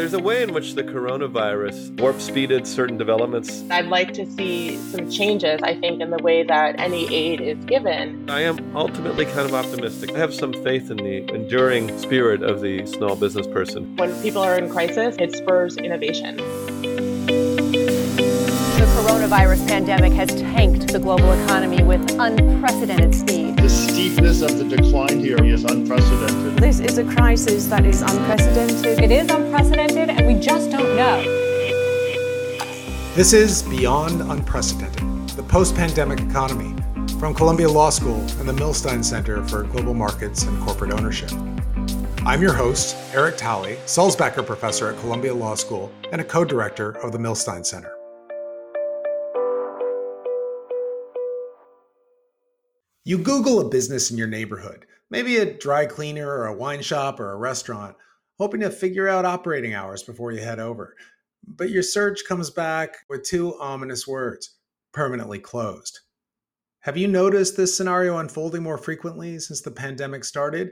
There's a way in which the coronavirus warp speeded certain developments. I'd like to see some changes, I think, in the way that any aid is given. I am ultimately kind of optimistic. I have some faith in the enduring spirit of the small business person. When people are in crisis, it spurs innovation. The coronavirus pandemic has tanked the global economy with unprecedented speed. The steepness of the decline here is unprecedented. This is a crisis that is unprecedented. It is unprecedented, and we just don't know. This is Beyond Unprecedented, the post pandemic economy from Columbia Law School and the Millstein Center for Global Markets and Corporate Ownership. I'm your host, Eric Talley, Sulzbacher Professor at Columbia Law School and a co director of the Millstein Center. You Google a business in your neighborhood, maybe a dry cleaner or a wine shop or a restaurant, hoping to figure out operating hours before you head over. But your search comes back with two ominous words permanently closed. Have you noticed this scenario unfolding more frequently since the pandemic started?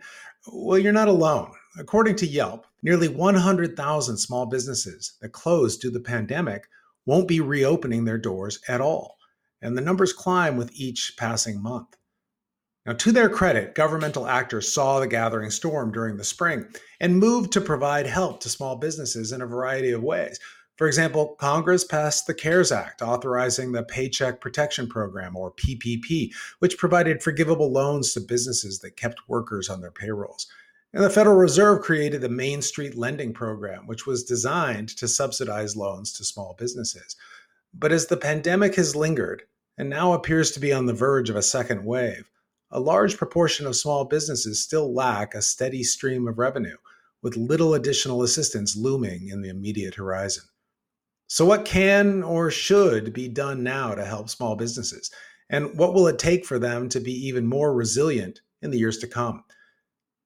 Well, you're not alone. According to Yelp, nearly 100,000 small businesses that closed due to the pandemic won't be reopening their doors at all. And the numbers climb with each passing month. Now, to their credit, governmental actors saw the gathering storm during the spring and moved to provide help to small businesses in a variety of ways. For example, Congress passed the CARES Act, authorizing the Paycheck Protection Program, or PPP, which provided forgivable loans to businesses that kept workers on their payrolls. And the Federal Reserve created the Main Street Lending Program, which was designed to subsidize loans to small businesses. But as the pandemic has lingered and now appears to be on the verge of a second wave, a large proportion of small businesses still lack a steady stream of revenue, with little additional assistance looming in the immediate horizon. So, what can or should be done now to help small businesses? And what will it take for them to be even more resilient in the years to come?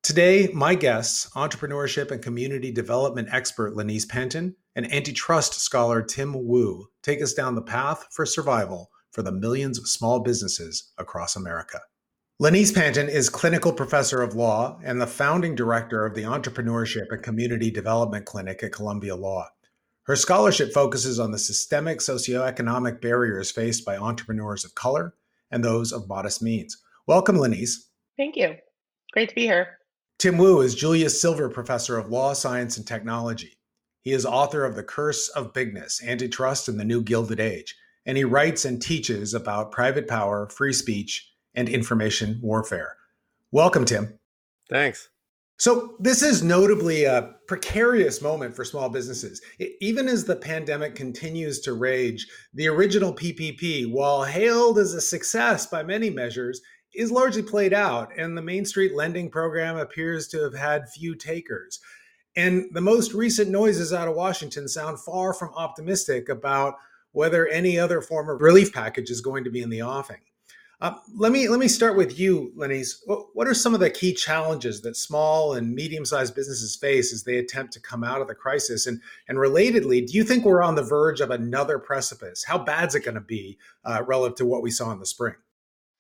Today, my guests, entrepreneurship and community development expert Lynnise Pantin and antitrust scholar Tim Wu, take us down the path for survival for the millions of small businesses across America. Lynnise Pantin is clinical professor of law and the founding director of the Entrepreneurship and Community Development Clinic at Columbia Law. Her scholarship focuses on the systemic socioeconomic barriers faced by entrepreneurs of color and those of modest means. Welcome, Lynnise. Thank you. Great to be here. Tim Wu is Julius Silver Professor of Law, Science, and Technology. He is author of The Curse of Bigness Antitrust in the New Gilded Age, and he writes and teaches about private power, free speech, and information warfare. Welcome, Tim. Thanks. So, this is notably a precarious moment for small businesses. Even as the pandemic continues to rage, the original PPP, while hailed as a success by many measures, is largely played out, and the Main Street lending program appears to have had few takers. And the most recent noises out of Washington sound far from optimistic about whether any other form of relief package is going to be in the offing. Uh, let me let me start with you. What, what are some of the key challenges that small and medium-sized businesses face as they attempt to come out of the crisis? And and relatedly, do you think we're on the verge of another precipice? How bad is it going to be uh, relative to what we saw in the spring?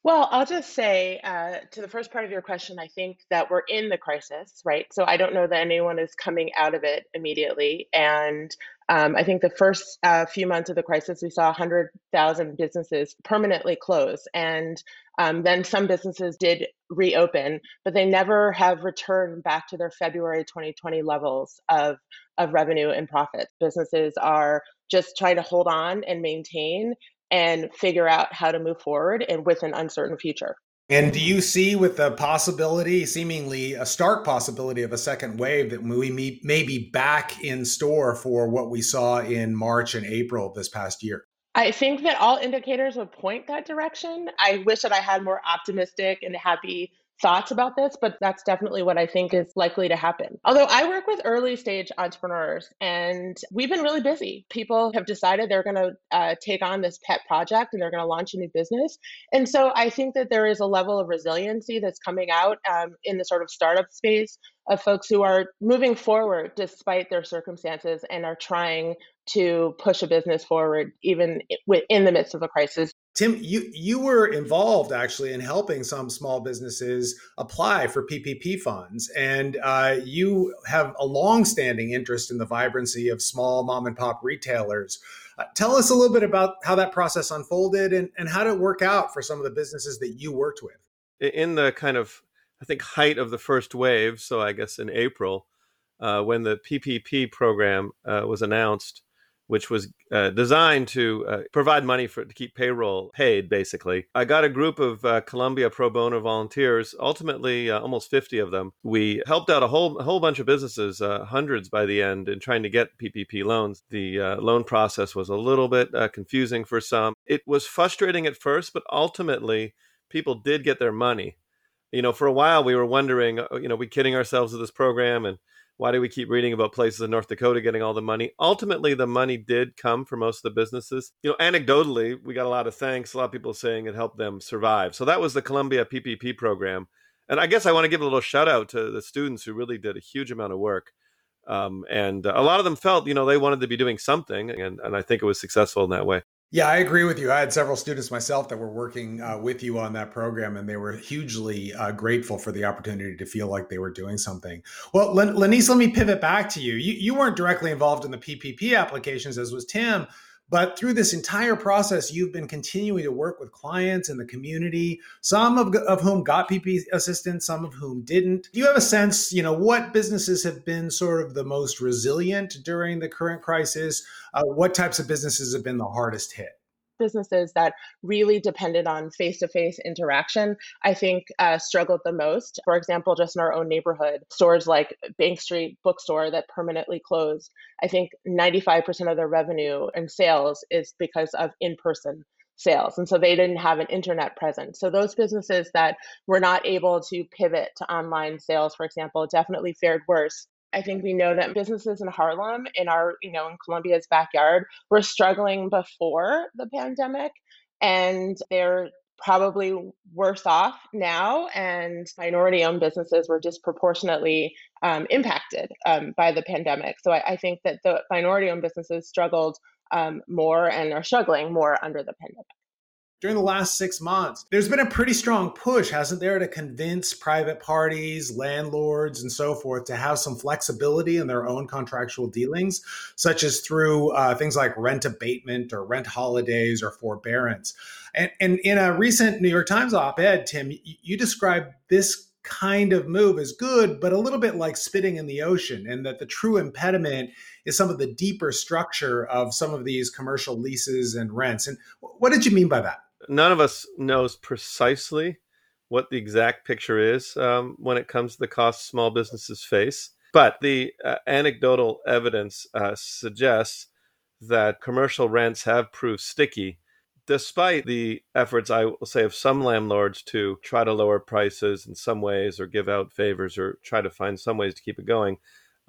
Well, I'll just say uh, to the first part of your question, I think that we're in the crisis, right? So I don't know that anyone is coming out of it immediately. And um, I think the first uh, few months of the crisis, we saw 100,000 businesses permanently close. And um, then some businesses did reopen, but they never have returned back to their February 2020 levels of, of revenue and profit. Businesses are just trying to hold on and maintain and figure out how to move forward and with an uncertain future. And do you see with the possibility, seemingly a stark possibility of a second wave, that we may be back in store for what we saw in March and April this past year? I think that all indicators would point that direction. I wish that I had more optimistic and happy thoughts about this, but that's definitely what I think is likely to happen. Although I work with early stage entrepreneurs and we've been really busy. People have decided they're going to uh, take on this pet project and they're going to launch a new business. And so I think that there is a level of resiliency that's coming out um, in the sort of startup space of folks who are moving forward despite their circumstances and are trying to push a business forward even in the midst of a crisis. Tim, you you were involved actually in helping some small businesses apply for PPP funds, and uh, you have a long-standing interest in the vibrancy of small mom and pop retailers. Uh, tell us a little bit about how that process unfolded and, and how did it work out for some of the businesses that you worked with. In the kind of, I think, height of the first wave, so I guess in April, uh, when the PPP program uh, was announced, which was uh, designed to uh, provide money for to keep payroll paid. Basically, I got a group of uh, Columbia pro bono volunteers. Ultimately, uh, almost fifty of them. We helped out a whole a whole bunch of businesses, uh, hundreds by the end, in trying to get PPP loans. The uh, loan process was a little bit confusing for some. It was frustrating at first, but ultimately, people did get their money. You know, for a while we were wondering, you know, we kidding ourselves with this program and why do we keep reading about places in North Dakota getting all the money? Ultimately, the money did come for most of the businesses. You know, anecdotally, we got a lot of thanks. A lot of people saying it helped them survive. So that was the Columbia PPP program. And I guess I want to give a little shout out to the students who really did a huge amount of work. Um, and a lot of them felt, you know, they wanted to be doing something. And, and I think it was successful in that way. Yeah, I agree with you. I had several students myself that were working uh, with you on that program, and they were hugely uh, grateful for the opportunity to feel like they were doing something. Well, Len- Lynnise, let me pivot back to you. you. You weren't directly involved in the PPP applications, as was Tim, but through this entire process, you've been continuing to work with clients in the community, some of, of whom got PP assistance, some of whom didn't. Do you have a sense, you know, what businesses have been sort of the most resilient during the current crisis? Uh, what types of businesses have been the hardest hit? Businesses that really depended on face to face interaction, I think uh, struggled the most. For example, just in our own neighborhood, stores like Bank Street Bookstore that permanently closed, I think 95% of their revenue and sales is because of in person sales. And so they didn't have an internet presence. So those businesses that were not able to pivot to online sales, for example, definitely fared worse. I think we know that businesses in Harlem, in our, you know, in Columbia's backyard, were struggling before the pandemic and they're probably worse off now. And minority owned businesses were disproportionately um, impacted um, by the pandemic. So I, I, think that the minority owned businesses struggled um, more and are struggling more under the pandemic during the last six months. There's been a pretty strong push, hasn't there, to convince private parties, landlords, and so forth to have some flexibility in their own contractual dealings, such as through uh, things like rent abatement or rent holidays or forbearance. And, and in a recent New York Times op ed, Tim, you, you described this kind of move as good, but a little bit like spitting in the ocean, and that the true impediment is some of the deeper structure of some of these commercial leases and rents. And what did you mean by that? None of us knows precisely what the exact picture is um, when it comes to the costs small businesses face. But the uh, anecdotal evidence uh, suggests that commercial rents have proved sticky, despite the efforts, I will say, of some landlords to try to lower prices in some ways or give out favors or try to find some ways to keep it going.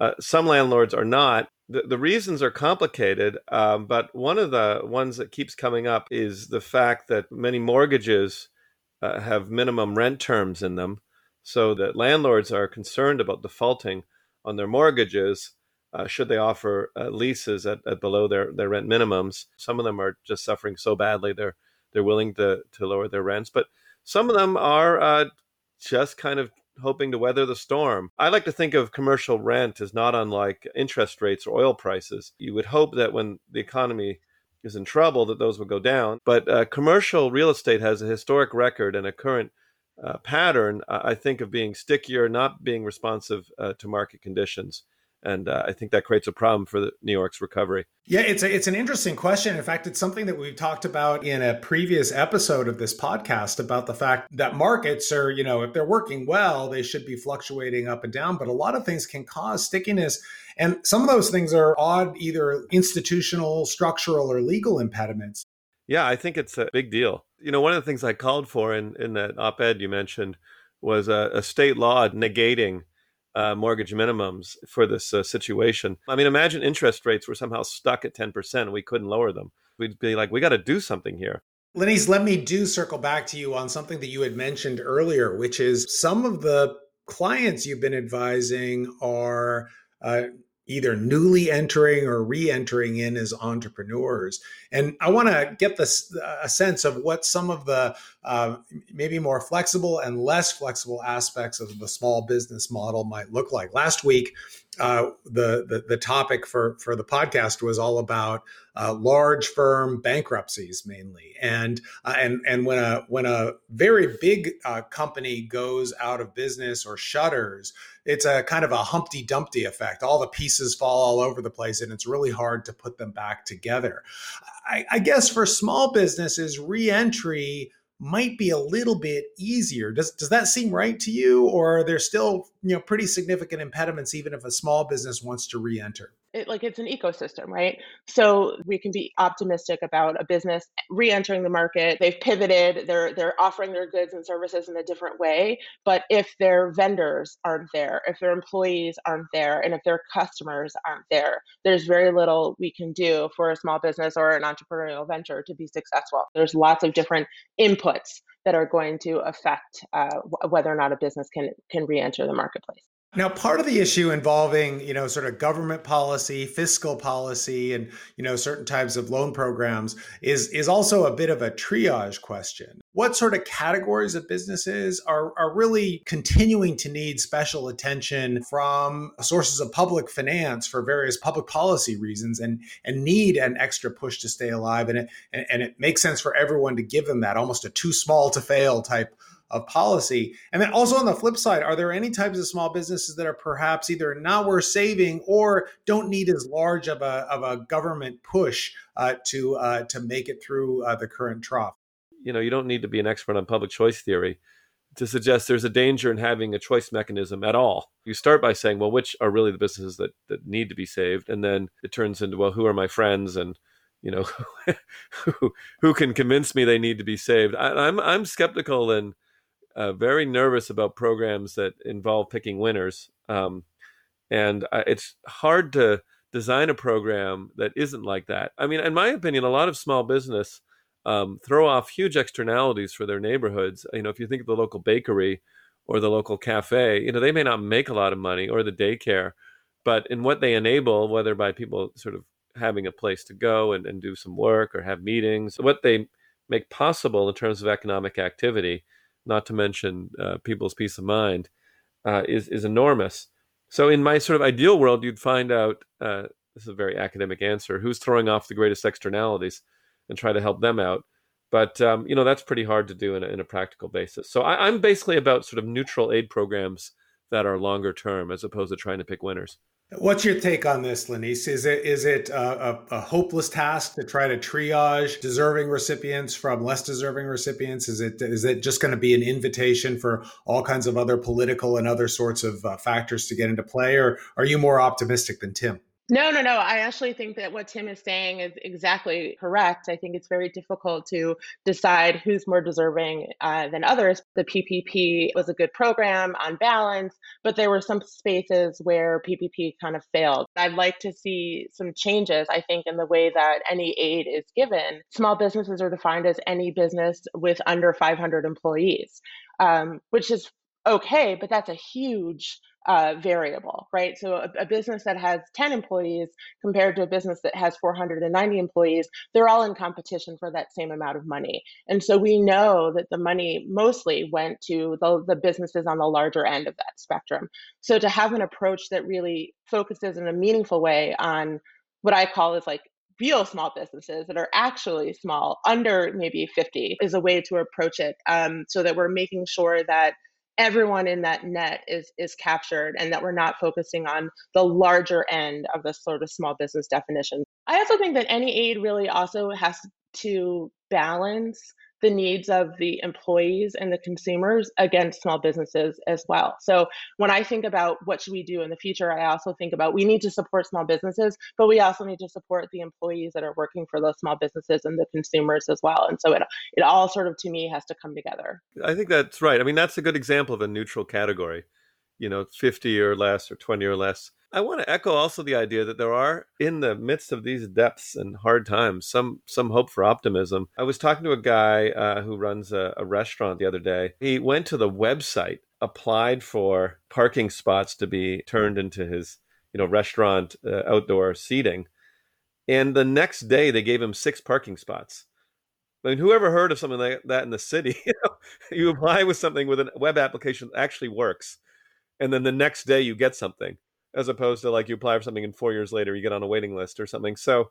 Uh, some landlords are not the, the reasons are complicated, um, but one of the ones that keeps coming up is the fact that many mortgages uh, have minimum rent terms in them, so that landlords are concerned about defaulting on their mortgages. Uh, should they offer uh, leases at, at below their, their rent minimums? Some of them are just suffering so badly they're they're willing to to lower their rents, but some of them are uh, just kind of hoping to weather the storm. I like to think of commercial rent as not unlike interest rates or oil prices. You would hope that when the economy is in trouble that those would go down, but uh, commercial real estate has a historic record and a current uh, pattern, I think, of being stickier, not being responsive uh, to market conditions and uh, I think that creates a problem for New York's recovery. Yeah, it's a, it's an interesting question. In fact, it's something that we've talked about in a previous episode of this podcast about the fact that markets are, you know, if they're working well, they should be fluctuating up and down. But a lot of things can cause stickiness, and some of those things are odd, either institutional, structural, or legal impediments. Yeah, I think it's a big deal. You know, one of the things I called for in in that op-ed you mentioned was a, a state law negating uh, mortgage minimums for this uh, situation. I mean, imagine interest rates were somehow stuck at 10% and we couldn't lower them. We'd be like, we got to do something here. Lenise, let me do circle back to you on something that you had mentioned earlier, which is some of the clients you've been advising are uh, either newly entering or re-entering in as entrepreneurs. And i want to get this a sense of what some of the uh, maybe more flexible and less flexible aspects of the small business model might look like. Last week uh, the, the, the topic for for the podcast was all about uh, large firm bankruptcies mainly, and uh, and and when a when a very big uh, company goes out of business or shutters, it's a kind of a Humpty Dumpty effect. All the pieces fall all over the place, and it's really hard to put them back together. I, I guess for small businesses, reentry might be a little bit easier. Does does that seem right to you, or are there still you know pretty significant impediments even if a small business wants to re-enter? it, like it's an ecosystem, right? So we can be optimistic about a business re-entering the market. They've pivoted. They're they're offering their goods and services in a different way. But if their vendors aren't there, if their employees aren't there, and if their customers aren't there, there's very little we can do for a small business or an entrepreneurial venture to be successful. There's lots of different inputs that are going to affect uh, whether or not a business can can re-enter the marketplace. Now, part of the issue involving, you know, sort of government policy, fiscal policy, and you know, certain types of loan programs is is also a bit of a triage question. What sort of categories of businesses are are really continuing to need special attention from sources of public finance for various public policy reasons, and and need an extra push to stay alive, and it and, and it makes sense for everyone to give them that almost a too small to fail type of policy. And then also on the flip side, are there any types of small businesses that are perhaps either not worth saving or don't need as large of a, of a government push uh, to uh, to make it through uh, the current trough? You know, you don't need to be an expert on public choice theory to suggest there's a danger in having a choice mechanism at all. You start by saying, well, which are really the businesses that, that need to be saved? And then it turns into, well, who are my friends? And you know, who, who can convince me they need to be saved? I, I'm I'm skeptical and uh, very nervous about programs that involve picking winners. Um, and uh, it's hard to design a program that isn't like that. I mean, in my opinion, a lot of small business um, throw off huge externalities for their neighborhoods. You know, if you think of the local bakery or the local cafe, you know, they may not make a lot of money or the daycare, but in what they enable, whether by people sort of having a place to go and, and do some work or have meetings, what they make possible in terms of economic activity not to mention uh, people's peace of mind, uh, is is enormous. So in my sort of ideal world, you'd find out. Uh, this is a very academic answer. Who's throwing off the greatest externalities, and try to help them out. But um, you know that's pretty hard to do in a, in a practical basis. So I, I'm basically about sort of neutral aid programs that are longer term, as opposed to trying to pick winners. What's your take on this, Lynnise? Is it is it a, a, a, hopeless task to try to triage deserving recipients from less deserving recipients? Is it is it just going to be an invitation for all kinds of other political and other sorts of uh, factors to get into play, or are you more optimistic than Tim? No, no, no. I actually think that what Tim is saying is exactly correct. I think it's very difficult to decide who's more deserving uh, than others. The PPP was a good program on balance, but there were some spaces where PPP kind of failed. I'd like to see some changes, I think, in the way that any aid is given. Small businesses are defined as any business with under 500 employees, um, which is okay, but that's a huge uh, variable, right? So a, a, business that has 10 employees compared to a business that has 490 employees, they're all in competition for that same amount of money. And so we know that the money mostly went to the, the businesses on the larger end of that spectrum. So to have an approach that really focuses in a meaningful way on what I call is like real small businesses that are actually small, under maybe 50, is a way to approach it um, so that we're making sure that everyone in that net is is captured and that we're not focusing on the larger end of the sort of small business definition. I also think that any aid really also has to balance the needs of the employees and the consumers against small businesses as well. So when I think about what should we do in the future, I also think about we need to support small businesses, but we also need to support the employees that are working for those small businesses and the consumers as well. And so it it all sort of to me has to come together. I think that's right. I mean, that's a good example of a neutral category. You know, 50 or less or 20 or less I want to echo also the idea that there are, in the midst of these depths and hard times, some some hope for optimism. I was talking to a guy uh, who runs a, a restaurant the other day. He went to the website, applied for parking spots to be turned into his you know, restaurant uh, outdoor seating. And the next day, they gave him six parking spots. I mean, whoever heard of something like that in the city? You, you apply with something with a web application that actually works, and then the next day you get something, as opposed to like you apply for something and four years later you get on a waiting list or something. So,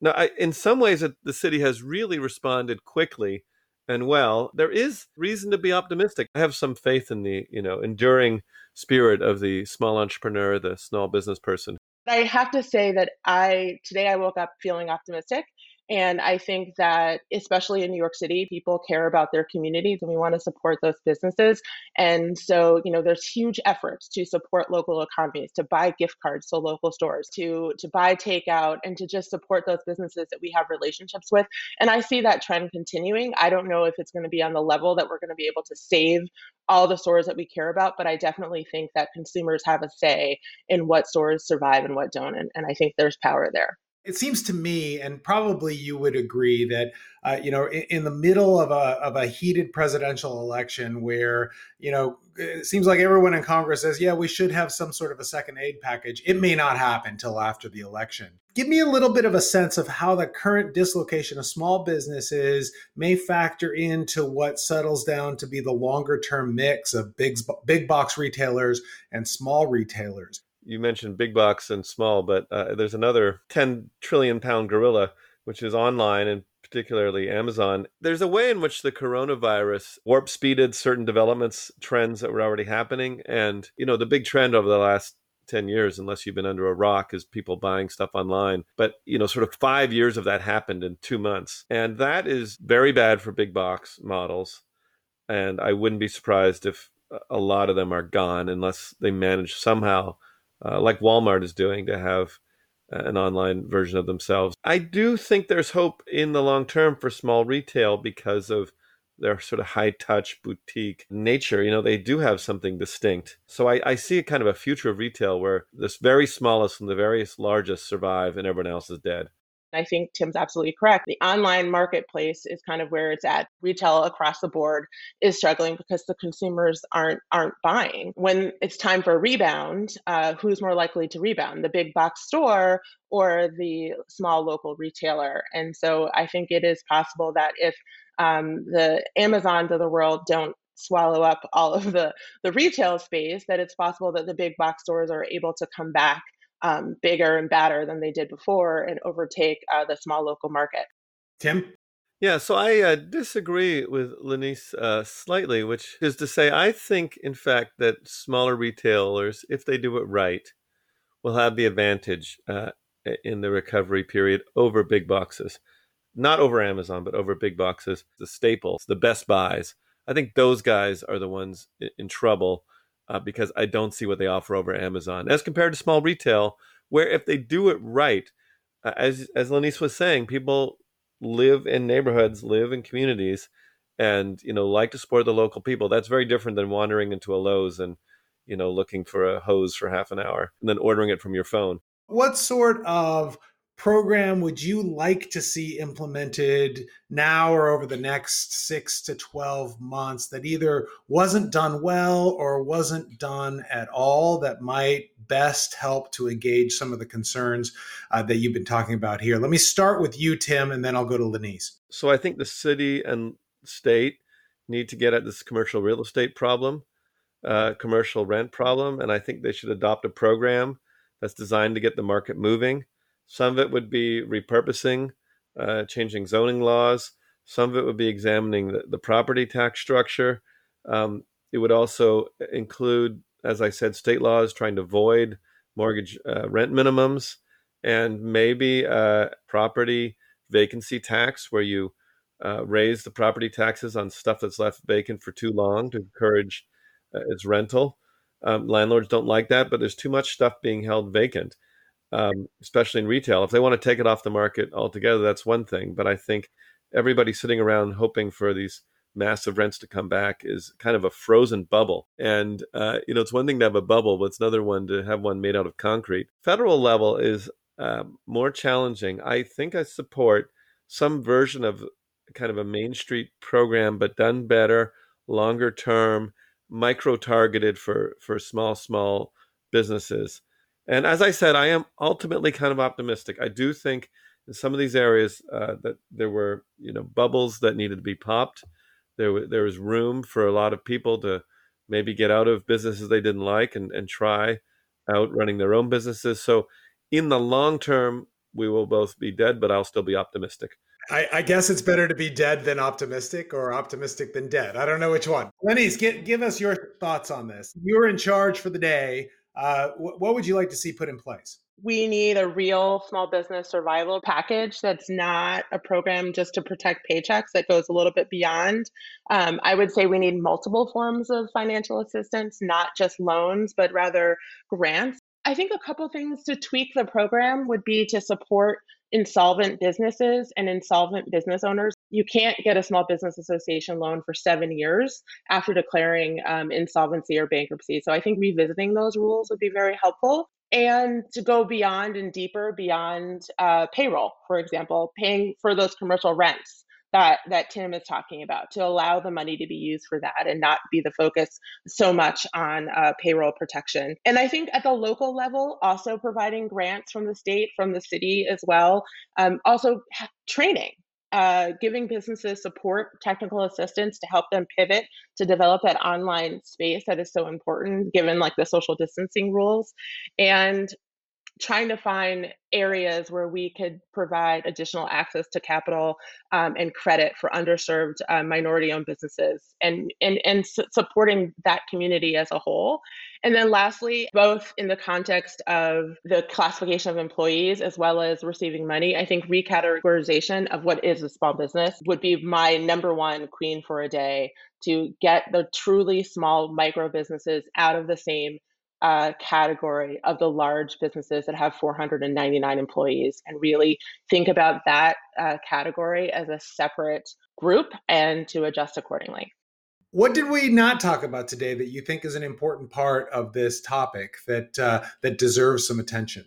now, I, in some ways, the city has really responded quickly and well. There is reason to be optimistic. I have some faith in the you know enduring spirit of the small entrepreneur, the small business person. I have to say that I today I woke up feeling optimistic and I think that, especially in New York City, people care about their communities and we want to support those businesses. And so, you know, there's huge efforts to support local economies, to buy gift cards to local stores, to, to buy takeout, and to just support those businesses that we have relationships with. And I see that trend continuing. I don't know if it's going to be on the level that we're going to be able to save all the stores that we care about, but I definitely think that consumers have a say in what stores survive and what don't. And, and I think there's power there. It seems to me, and probably you would agree, that uh, you know, in, in, the middle of a of a heated presidential election, where you know, it seems like everyone in Congress says, "Yeah, we should have some sort of a second aid package." It may not happen till after the election. Give me a little bit of a sense of how the current dislocation of small businesses may factor into what settles down to be the longer term mix of big big box retailers and small retailers you mentioned big box and small, but uh, there's another 10 trillion pound gorilla, which is online and particularly Amazon. There's a way in which the coronavirus warp speeded certain developments, trends that were already happening. And, you know, the big trend over the last 10 years, unless you've been under a rock, is people buying stuff online. But, you know, sort of five years of that happened in two months. And that is very bad for big box models. And I wouldn't be surprised if a lot of them are gone unless they manage somehow uh, like Walmart is doing, to have an online version of themselves. I do think there's hope in the long term for small retail because of their sort of high touch boutique nature. You know, they do have something distinct. So I, I see a kind of a future of retail where this very smallest and the very largest survive and everyone else is dead. I think Tim's absolutely correct. The online marketplace is kind of where it's at. Retail across the board is struggling because the consumers aren't aren't buying. When it's time for a rebound, uh, who's more likely to rebound, the big box store or the small local retailer? And so I think it is possible that if um, the Amazons of the world don't swallow up all of the the retail space, that it's possible that the big box stores are able to come back um, bigger and badder than they did before and overtake uh, the small local market. Tim? Yeah, so I uh, disagree with Lynnise uh, slightly, which is to say, I think, in fact, that smaller retailers, if they do it right, will have the advantage uh, in the recovery period over big boxes. Not over Amazon, but over big boxes, the staples, the best buys. I think those guys are the ones in trouble uh, because I don't see what they offer over Amazon as compared to small retail, where if they do it right, uh, as as Lynnise was saying, people live in neighborhoods, live in communities, and you know like to support the local people. That's very different than wandering into a Lowe's and you know looking for a hose for half an hour and then ordering it from your phone. What sort of program would you like to see implemented now or over the next six to 12 months that either wasn't done well or wasn't done at all that might best help to engage some of the concerns uh, that you've been talking about here? Let me start with you, Tim, and then I'll go to Lynnise. So I think the city and state need to get at this commercial real estate problem, uh, commercial rent problem, and I think they should adopt a program that's designed to get the market moving some of it would be repurposing, uh, changing zoning laws. Some of it would be examining the, the property tax structure. Um, it would also include, as I said, state laws trying to void mortgage uh, rent minimums and maybe a property vacancy tax where you uh, raise the property taxes on stuff that's left vacant for too long to encourage uh, its rental. Um, landlords don't like that, but there's too much stuff being held vacant um, especially in retail. If they want to take it off the market altogether, that's one thing. But I think everybody sitting around hoping for these massive rents to come back is kind of a frozen bubble. And, uh, you know, it's one thing to have a bubble, but it's another one to have one made out of concrete. Federal level is uh, more challenging. I think I support some version of kind of a Main Street program, but done better, longer term, micro targeted for, for small, small businesses And as I said, I am ultimately kind of optimistic. I do think in some of these areas uh, that there were, you know, bubbles that needed to be popped. There, there was room for a lot of people to maybe get out of businesses they didn't like and, and try out running their own businesses. So, in the long term, we will both be dead, but I'll still be optimistic. I, I, guess it's better to be dead than optimistic or optimistic than dead. I don't know which one. Lynnise, give us your thoughts on this. You're in charge for the day. Uh, wh- what would you like to see put in place? We need a real small business survival package that's not a program just to protect paychecks that goes a little bit beyond. Um, I would say we need multiple forms of financial assistance, not just loans, but rather grants. I think a couple things to tweak the program would be to support insolvent businesses and insolvent business owners. You can't get a small business association loan for seven years after declaring um, insolvency or bankruptcy. So I think revisiting those rules would be very helpful. And to go beyond and deeper beyond uh, payroll, for example, paying for those commercial rents that that Tim is talking about to allow the money to be used for that and not be the focus so much on uh, payroll protection. And I think at the local level, also providing grants from the state, from the city as well, um, also training. Uh, giving businesses support, technical assistance to help them pivot to develop that online space that is so important given like the social distancing rules, and trying to find areas where we could provide additional access to capital um, and credit for underserved uh, minority-owned businesses and, and, and supporting that community as a whole. And then lastly, both in the context of the classification of employees as well as receiving money, I think recategorization of what is a small business would be my number one queen for a day to get the truly small micro businesses out of the same uh, category of the large businesses that have 499 employees and really think about that uh, category as a separate group and to adjust accordingly. What did we not talk about today that you think is an important part of this topic that uh, that deserves some attention?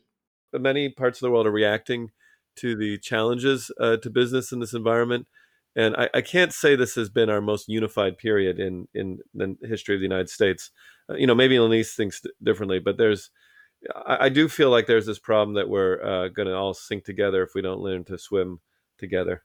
Many parts of the world are reacting to the challenges uh, to business in this environment, and I, I, can't say this has been our most unified period in in the history of the United States. Uh, you know, maybe Lynnise thinks differently, but there's, I, I, do feel like there's this problem that we're uh, going to all sink together if we don't learn to swim together.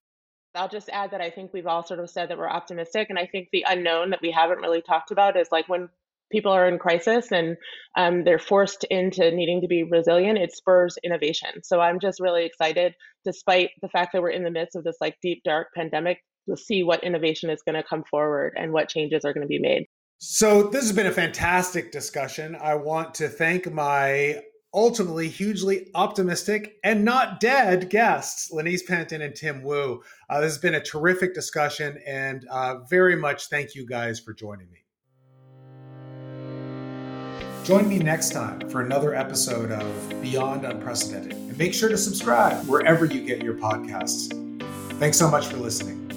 I'll just add that I think we've all sort of said that we're optimistic, and I think the unknown that we haven't really talked about is like when people are in crisis and um, they're forced into needing to be resilient, it spurs innovation. So I'm just really excited, despite the fact that we're in the midst of this like deep, dark pandemic, to see what innovation is going to come forward and what changes are going to be made. So, this has been a fantastic discussion. I want to thank my ultimately hugely optimistic and not dead guests, Lynnise Pantin and Tim Wu. Uh, this has been a terrific discussion, and uh, very much thank you guys for joining me. Join me next time for another episode of Beyond Unprecedented, and make sure to subscribe wherever you get your podcasts. Thanks so much for listening.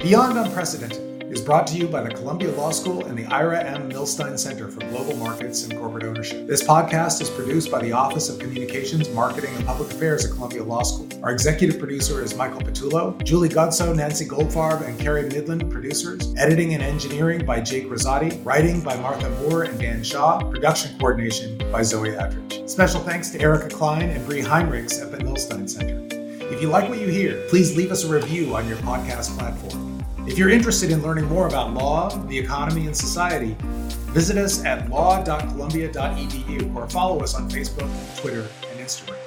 Beyond Unprecedented is brought to you by the Columbia Law School and the Ira M. Millstein Center for Global Markets and Corporate Ownership. This podcast is produced by the Office of Communications, Marketing, and Public Affairs at Columbia Law School. Our executive producer is Michael Patullo. Julie Godso, Nancy Goldfarb, and Carrie Midland, producers. Editing and engineering by Jake Rosati. Writing by Martha Moore and Dan Shaw. Production coordination by Zoe Adrich. Special thanks to Erica Klein and Bree Heinrichs at the Millstein Center. If you like what you hear, please leave us a review on your podcast platform. If you're interested in learning more about law, the economy, and society, visit us at law.columbia.edu or follow us on Facebook, Twitter, and Instagram.